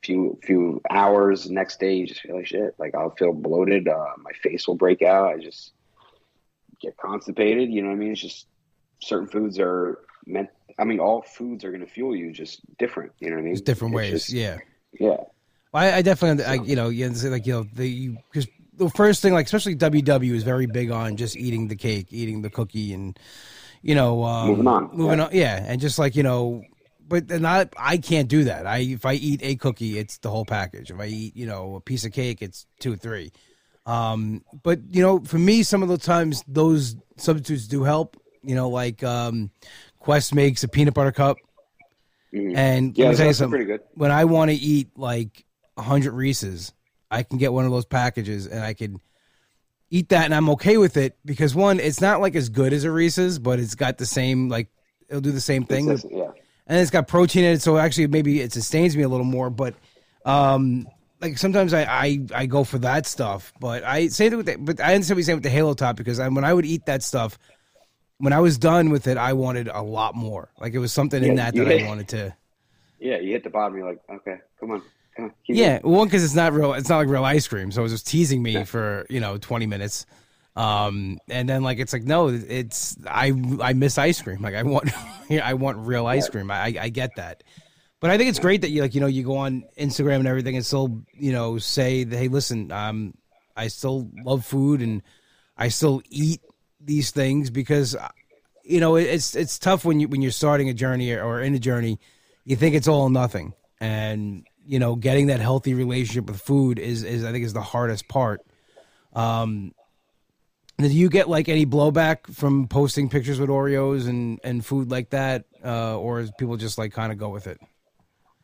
few few hours next day, you just feel like shit. Like I'll feel bloated. Uh, my face will break out. I just get constipated. You know what I mean? It's just certain foods are meant. I mean, all foods are going to fuel you, just different. You know what I mean? It's different it's ways. Just, yeah. Yeah. Well, I, I definitely, I, you know, you like you know, the because the first thing, like especially WW, is very big on just eating the cake, eating the cookie, and you know, um, moving on, moving yeah. on, yeah, and just like you know, but not, I can't do that. I if I eat a cookie, it's the whole package. If I eat, you know, a piece of cake, it's two, three. Um, but you know, for me, some of the times those substitutes do help. You know, like um, Quest makes a peanut butter cup. Mm-hmm. And yeah, let me tell you something. Pretty good. When I want to eat like hundred Reese's, I can get one of those packages and I can eat that, and I'm okay with it because one, it's not like as good as a Reese's, but it's got the same like it'll do the same thing. yeah. and it's got protein in it, so actually maybe it sustains me a little more. But um, like sometimes I, I I go for that stuff, but I say that with the, but I understand what you're saying with the Halo Top because I, when I would eat that stuff, when I was done with it, I wanted a lot more. Like it was something in Yeah, that you that I wanted to. Yeah, you hit the bottom. You're like, okay, come on, come on. keep Yeah, one because it's not real. It's not like real ice cream, so it was just teasing me for you know twenty minutes. Um, and then like it's like no, it's I I miss ice cream. Like I want *laughs* I want real ice cream. I I get that, but I think it's great that you like you know you go on Instagram and everything and still you know say that hey listen um I still love food and I still eat these things because you know it's it's tough when you when you're starting a journey or in a journey you think it's all or nothing and you know getting that healthy relationship with food is is i think is the hardest part um do you get like any blowback from posting pictures with oreos and and food like that uh or is people just like kind of go with it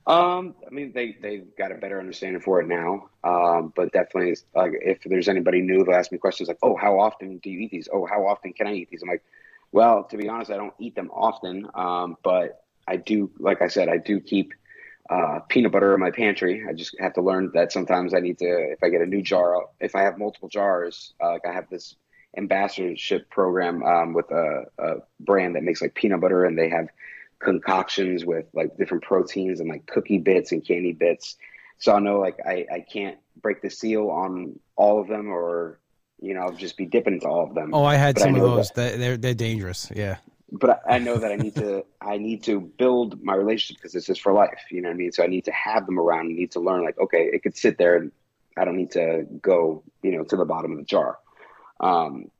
Um, I mean, they they've got a better understanding for it now. Um, but definitely, like if there's anybody new, they'll ask me questions like, "Oh, how often do you eat these? Oh, how often can I eat these?" I'm like, "Well, to be honest, I don't eat them often, um, but I do. Like I said, I do keep uh, peanut butter in my pantry. I just have to learn that sometimes I need to. If I get a new jar, if I have multiple jars, uh, like I have this ambassadorship program um, with a, a brand that makes like peanut butter, and they have concoctions with like different proteins and like cookie bits and candy bits. So I know like I, I can't break the seal on all of them or, you know, I'll just be dipping into all of them. oh i had But I some of those that, they're they're dangerous yeah But I I know that I need to I need to build my relationship because this is for life. You know what I mean? So I need to have them around and need to learn like, okay, it could sit there and I don't need to go, you know, to the bottom of the jar. Um,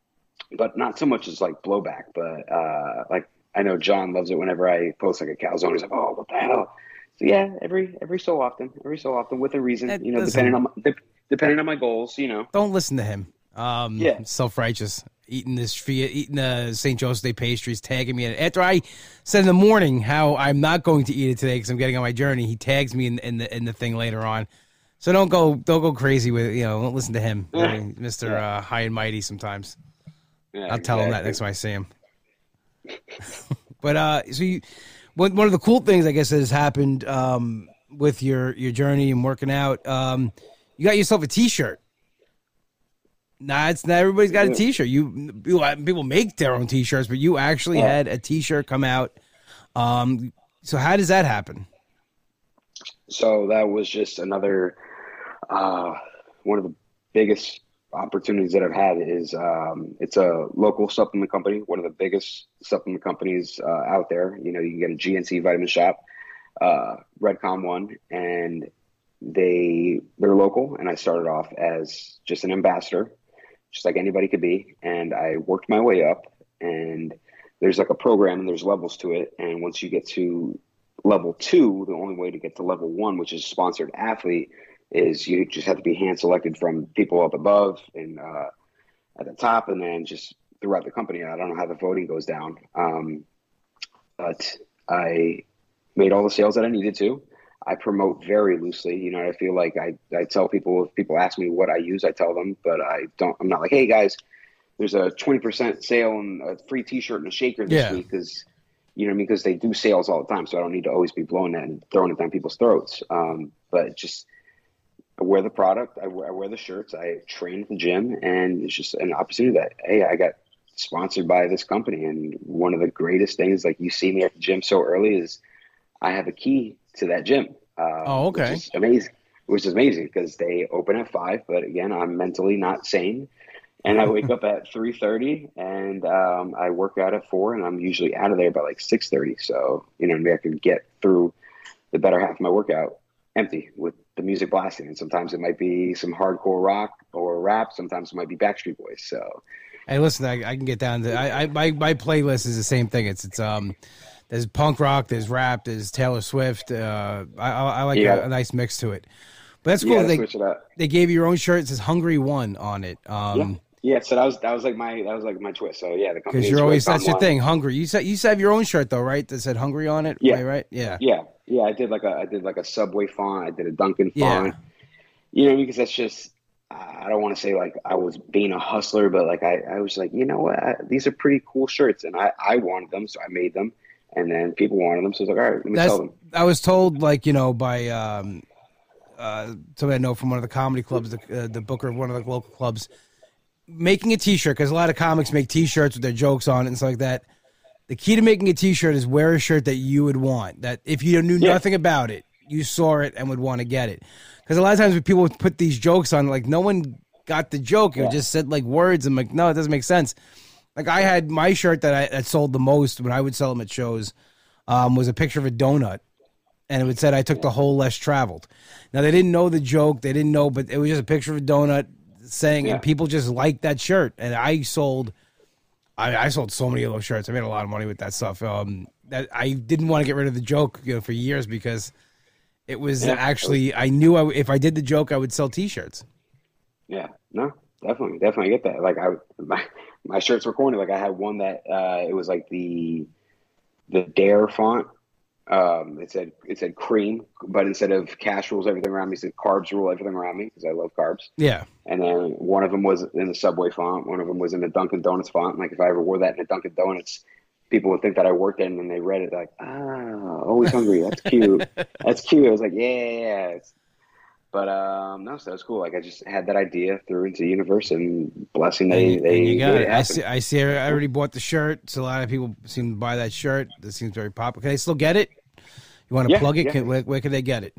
but not so much as like blowback, but uh, like I know John loves it whenever I post like a calzone. He's like, "Oh, what the hell?" So yeah, every every so often, every so often, with a reason, That you know, doesn't- depending on my, de- depending on my goals, you know. don't listen to him. Um, Yeah. self-righteous, eating this eating the St. Joe's Day pastries, tagging me in it. After I said in the morning how I'm not going to eat it today because I'm getting on my journey, he tags me in, in the in the thing later on. So don't go don't go crazy with you know don't listen to him, I mean, Mister uh, High and Mighty. Sometimes Yeah, I'll tell him that next time I see him. *laughs* but uh, so you, one one of the cool things I guess that has happened um, with your your journey and working out, um, you got yourself a T-shirt. Nah, it's not everybody's got a. T-shirt. You people, people make their own T-shirts, but you actually Yeah. had a T-shirt come out. Um, so how does that happen? So that was just another uh, one of the biggest opportunities that I've had is um, it's a local supplement company, one of the biggest supplement companies uh, out there. You know, you can get a GNC Vitamin Shoppe, uh, Redcon one, and they they're local. And I started off as just an ambassador, just like anybody could be, and I worked my way up. And there's like a program, and there's levels to it. And once you get to level two, the only way to get to level one, which is sponsored athlete, is you just have to be hand selected from people up above and uh, at the top, and then just throughout the company. I don't know how the voting goes down, um, but I made all the sales that I needed to. I promote very loosely. You know, I feel like I, I tell people if people ask me what I use, I tell them, but I don't. I'm not like, hey guys, there's a 20% sale and a free T-shirt and a shaker this Yeah. week because you know what I mean? Because they do sales all the time, so I don't need to always be blowing that and throwing it down people's throats. Um, but just I wear the product, I wear, I wear the shirts, I train at the gym, and it's just an opportunity that hey, I got sponsored by this company, and one of the greatest things, like you see me at the gym so early, is I have a key to that gym. Uh, Oh, okay. Which is amazing. Which is amazing because they open at five, but again, I'm mentally not sane and I wake up at three thirty, and um, I work out at four, and I'm usually out of there by like six thirty. So you know, maybe I can get through the better half of my workout empty with the music blasting, and sometimes it might be some hardcore rock or rap. Sometimes it might be Backstreet Boys. So Hey, listen, I, I can get down to I, I my my playlist is the same thing. It's it's um there's punk rock, there's rap, there's Taylor Swift. Uh, I I, like Yeah. a, a nice mix to it. But that's cool. gotta They they gave you your own shirt. It says "Hungry One" on it. Yeah, Um, yeah. So that was that was like my that was like my twist. So yeah, the because you're always that's your Tom thing, hungry. You said you said have your own shirt though, right? That said "Hungry" on it. Yeah. right? right? Yeah. Yeah, yeah. I did like a I did like a Subway font. I did a Dunkin' Yeah. font. You know, because that's just I don't want to say like I was being a hustler, but like I, I was like, you know what, I, these are pretty cool shirts, and I I wanted them, so I made them. And then people wanted them, so I was like, all right, let me That's, sell them. I was told, like you know, by um, uh, somebody I know from one of the comedy clubs, the, uh, the booker of one of the local clubs, making a T-shirt because a lot of comics make T-shirts with their jokes on it and stuff like that. The key to making a T-shirt is wear a shirt that you would want. That if you knew Yeah. nothing about it, you saw it and would want to get it. Because a lot of times when people put these jokes on, like no one got the joke. It Yeah. just said like words. I'm like, no, it doesn't make sense. Like I had my shirt that I that sold the most when I would sell them at shows um, was a picture of a donut, and it would said I took the whole less traveled. Now they didn't know the joke, they didn't know, but it was just a picture of a donut saying, Yeah. and people just liked that shirt, and I sold. I, I sold so many of those shirts. I made a lot of money with that stuff. Um, that I didn't want to get rid of the joke, you know, for years because it was Yeah. actually I knew I, if I did the joke, I would sell T-shirts. Yeah, no, definitely, definitely get that. Like I, *laughs* my my shirts were corny. Like I had one that uh, it was like the the Dare font. Um, it said it said cream, but instead of cash rules everything around me, it said carbs rule everything around me because I love carbs. Yeah, And then one of them was in the Subway font. One of them was in the Dunkin' Donuts font. Like if I ever wore that in a Dunkin' Donuts, people would think that I worked in, and they read it like, ah, always hungry. That's cute. *laughs* That's cute. I was like, yeah, yeah, yeah. But um, no, so that was cool. Like I just had that idea, threw into the universe, and blessing they and, they and you got made it. I see. I see. I already bought the shirt. So a lot of people seem to buy that shirt. This seems very popular. Can they still get it? You want to Yeah, plug it? yeah. Can, where, where can they get it?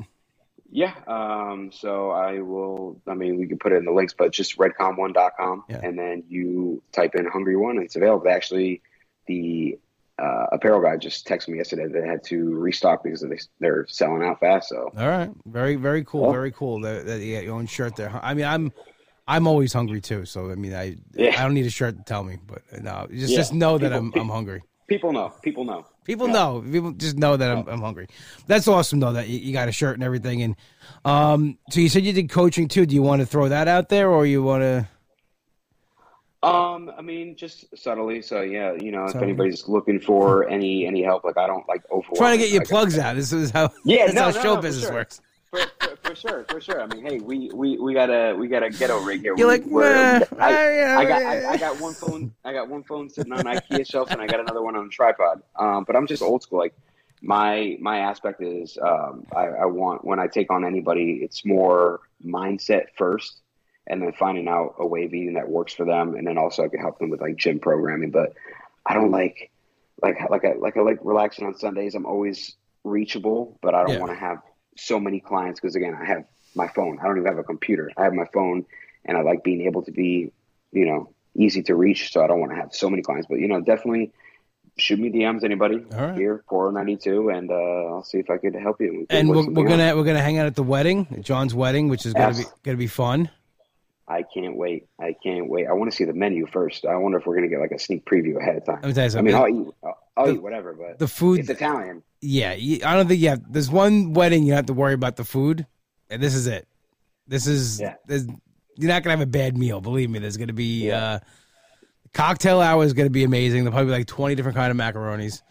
Yeah. Um, so I will, I mean, we can put it in the links, but just redcon1.com. Yeah. And then you type in Hungry One and it's available. Actually, the uh, apparel guy just texted me yesterday that they had to restock because they, they're selling out fast. So, All right. Very, very cool. Well- very cool that, that you got your own shirt there. I mean, I'm, I'm always hungry too. So I mean, I, Yeah. I don't need a shirt to tell me, but no, just Yeah. just know that I'm, I'm hungry. people know. People know. People Yeah. know. People just know that I'm, I'm hungry. That's awesome though that you, you got a shirt and everything. And um, so you said you did coaching too. Do you want to throw that out there, or you want to? Um, I mean, just subtly. So yeah, you know, if anybody's looking for any any help, like I don't like overwhelm. Trying to get your like, plugs out. This is how. *laughs* Yeah, no, how no, show no, business sure. works. For, for, for sure, for sure. I mean, hey, we we we got a we got a ghetto rig here. You're We- like, "Nah, I, I- I got I, I got one phone. I got one phone sitting on IKEA *laughs* shelf, and I got another one on a tripod. Um, but I'm just old school. Like my my aspect is, um, I, I want when I take on anybody, it's more mindset first, and then finding out a way of eating that works for them, and then also I can help them with like gym programming. But I don't like like like I like I like relaxing on Sundays. I'm always reachable, but I don't Yeah. want to have so many clients because again, I have my phone. I don't even have a computer. I have my phone, and I like being able to be, you know, easy to reach. So I don't want to have so many clients. But you know, definitely shoot me DMs anybody right. here, Poro ninety two, and uh, I'll see if I could help you. We And we're, we're gonna we're gonna hang out at the wedding, John's wedding, which is gonna be gonna be fun. I can't wait. I can't wait. I want to see the menu first. I wonder if we're gonna get like a sneak preview ahead of time. Let me tell you I mean, I'll eat. I'll, I'll The- eat whatever, but the food, it's Italian. yeah. I don't think you have. There's one wedding you have to worry about the food, and this is it. This is. Yeah. You're not gonna have a bad meal. Believe me. There's gonna be Yeah. uh, cocktail hour is gonna be amazing. There'll probably be like 20 different kind of macaronis.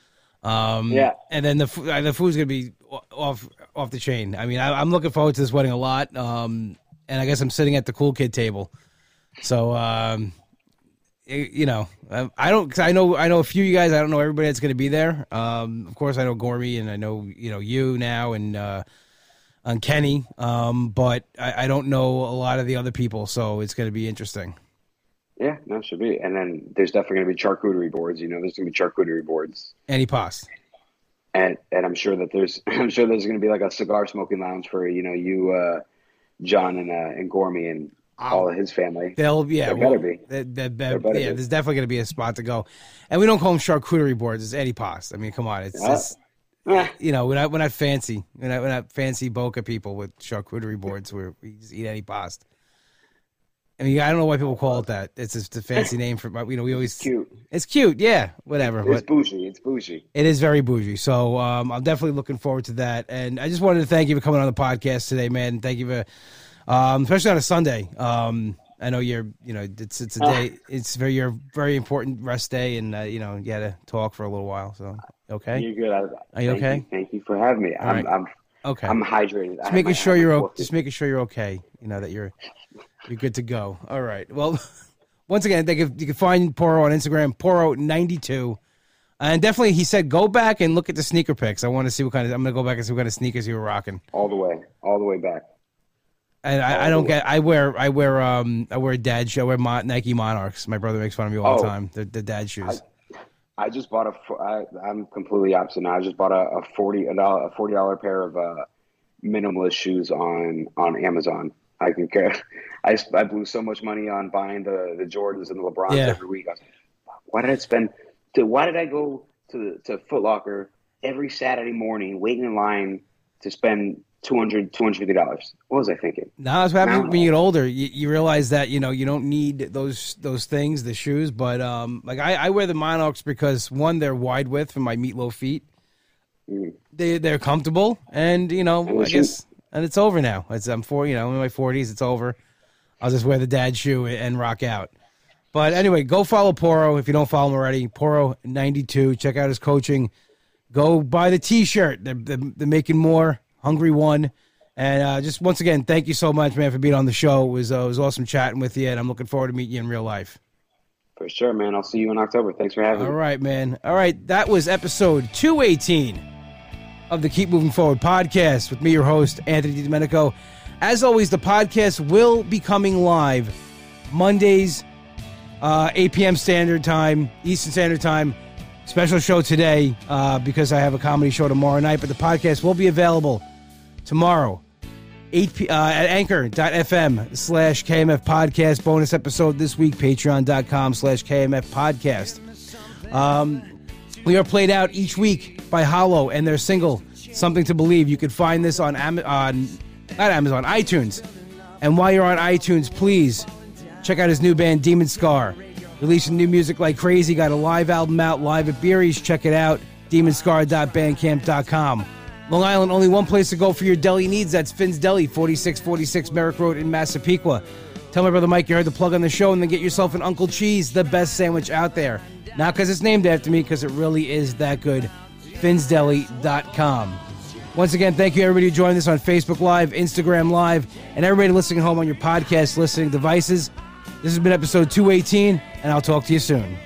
Um, Yeah. and then the uh, the food's gonna be off off the chain. I mean, I, I'm looking forward to this wedding a lot. Um, and I guess I'm sitting at the cool kid table, so um, y- you know, I- I don't. Cause I know I know a few of you guys. I don't know everybody that's gonna be there. Um, of course, I know Gormy and I know you know you now and uh, and Kenny. Um, but I, I don't know a lot of the other people, so it's gonna be interesting. Yeah, no, it should be. And then there's definitely gonna be charcuterie boards. You know, there's gonna be charcuterie boards. Antipast. and and I'm sure that there's *laughs* I'm sure there's going to be like a cigar smoking lounge for you know you uh, John and uh, and Gormy and all of his family. They'll yeah, There well, better be. that- that- that- There better yeah. be. There's definitely going to be a spot to go, and we don't call them charcuterie boards. It's antipast. I mean, come on, it's, Uh, it's Eh, you know we're not we're not fancy. We're not, we're not fancy Boca people with charcuterie boards where we just eat antipast. I mean, I don't know why people call it that. It's just a fancy name for, but you know, we always cute. It's cute, yeah, whatever. It's bougie. It's bougie. it is very bougie. So um, I'm definitely looking forward to that. And I just wanted to thank you for coming on the podcast today, man. Thank you for, um, especially on a Sunday. Um, I know you're, you know, it's it's a day. It's very your very important rest day, and uh, you know you had to talk for a little while. So okay, You're good. I, Are you thank okay? thank you for having me. I'm, right. I'm okay. I'm hydrated. Just making sure you're my o- coffee. just making sure you're okay. You know that you're you're good to go. All right. Well, *laughs* once again, they can, you can find Poro on Instagram, Poro92. And definitely, he said, go back and look at the sneaker picks. I want to see what kind of. I'm gonna go back and see what kind of sneakers you were rocking. All the way, all the way back. And I, I don't get. I wear. I wear. Um. I wear dad shoe. I wear Mon- Nike Monarchs. My brother makes fun of me all the Oh. time. The, the dad shoes. I just bought a. I, I'm completely opposite now. I just bought a, a forty a a forty dollar pair of uh, minimalist shoes on on Amazon. I can care. I, I blew so much money on buying the the Jordans and the LeBrons Yeah. every week. I was why did I spend? To, why did I go to to Foot Locker every Saturday morning, waiting in line to spend 200 250 dollars? What was I thinking? Now that's what happens when you get older. You, you realize that you know you don't need those those things, the shoes. But um, like I, I wear the Monarchs because one, they're wide width for my meatloaf feet. Mm. They they're comfortable, and you know And I guess and it's over now. It's I'm four, you know, I'm in my forties. It's over. I'll just wear the dad shoe and rock out. But anyway, go follow Poro if you don't follow him already. Poro ninety two. Check out his coaching. Go buy the T-shirt. They're, they're, they're making more. Hungry one. And uh, just once again, thank you so much, man, for being on the show. It was uh, it was awesome chatting with you, and I'm looking forward to meeting you in real life. For sure, man. I'll see you in October. Thanks for having All me. All right, man. All right, that was episode 218 of the Keep Moving Forward podcast with me, your host, Anthony DiDomenico. As always, the podcast will be coming live Mondays, uh, 8 p.m. Standard Time, Eastern Standard Time. Special show today uh, because I have a comedy show tomorrow night, but the podcast will be available tomorrow. 8 p- uh, at anchor.fm slash KMF podcast. Bonus episode this week, patreon.com slash KMF podcast. Um, we are played out each week by Hollow and their single, Something to Believe. You can find this on, Am- on not Amazon, iTunes. And while you're on iTunes, please check out his new band, Demon Scar. Releasing new music like crazy. Got a live album out live at Beery's. Check it out. Demonscar.bandcamp.com. Long Island, only one place to go for your deli needs. That's Finn's Deli, 4646 Merrick Road in Massapequa. Tell my brother Mike you heard the plug on the show and then get yourself an Uncle Cheese, the best sandwich out there. Not because it's named after me, because it really is that good. FinnsDeli.com. Once again, thank you everybody who joined us on Facebook Live, Instagram Live, and everybody listening home on your podcast listening devices. This has been episode 218, and I'll talk to you soon.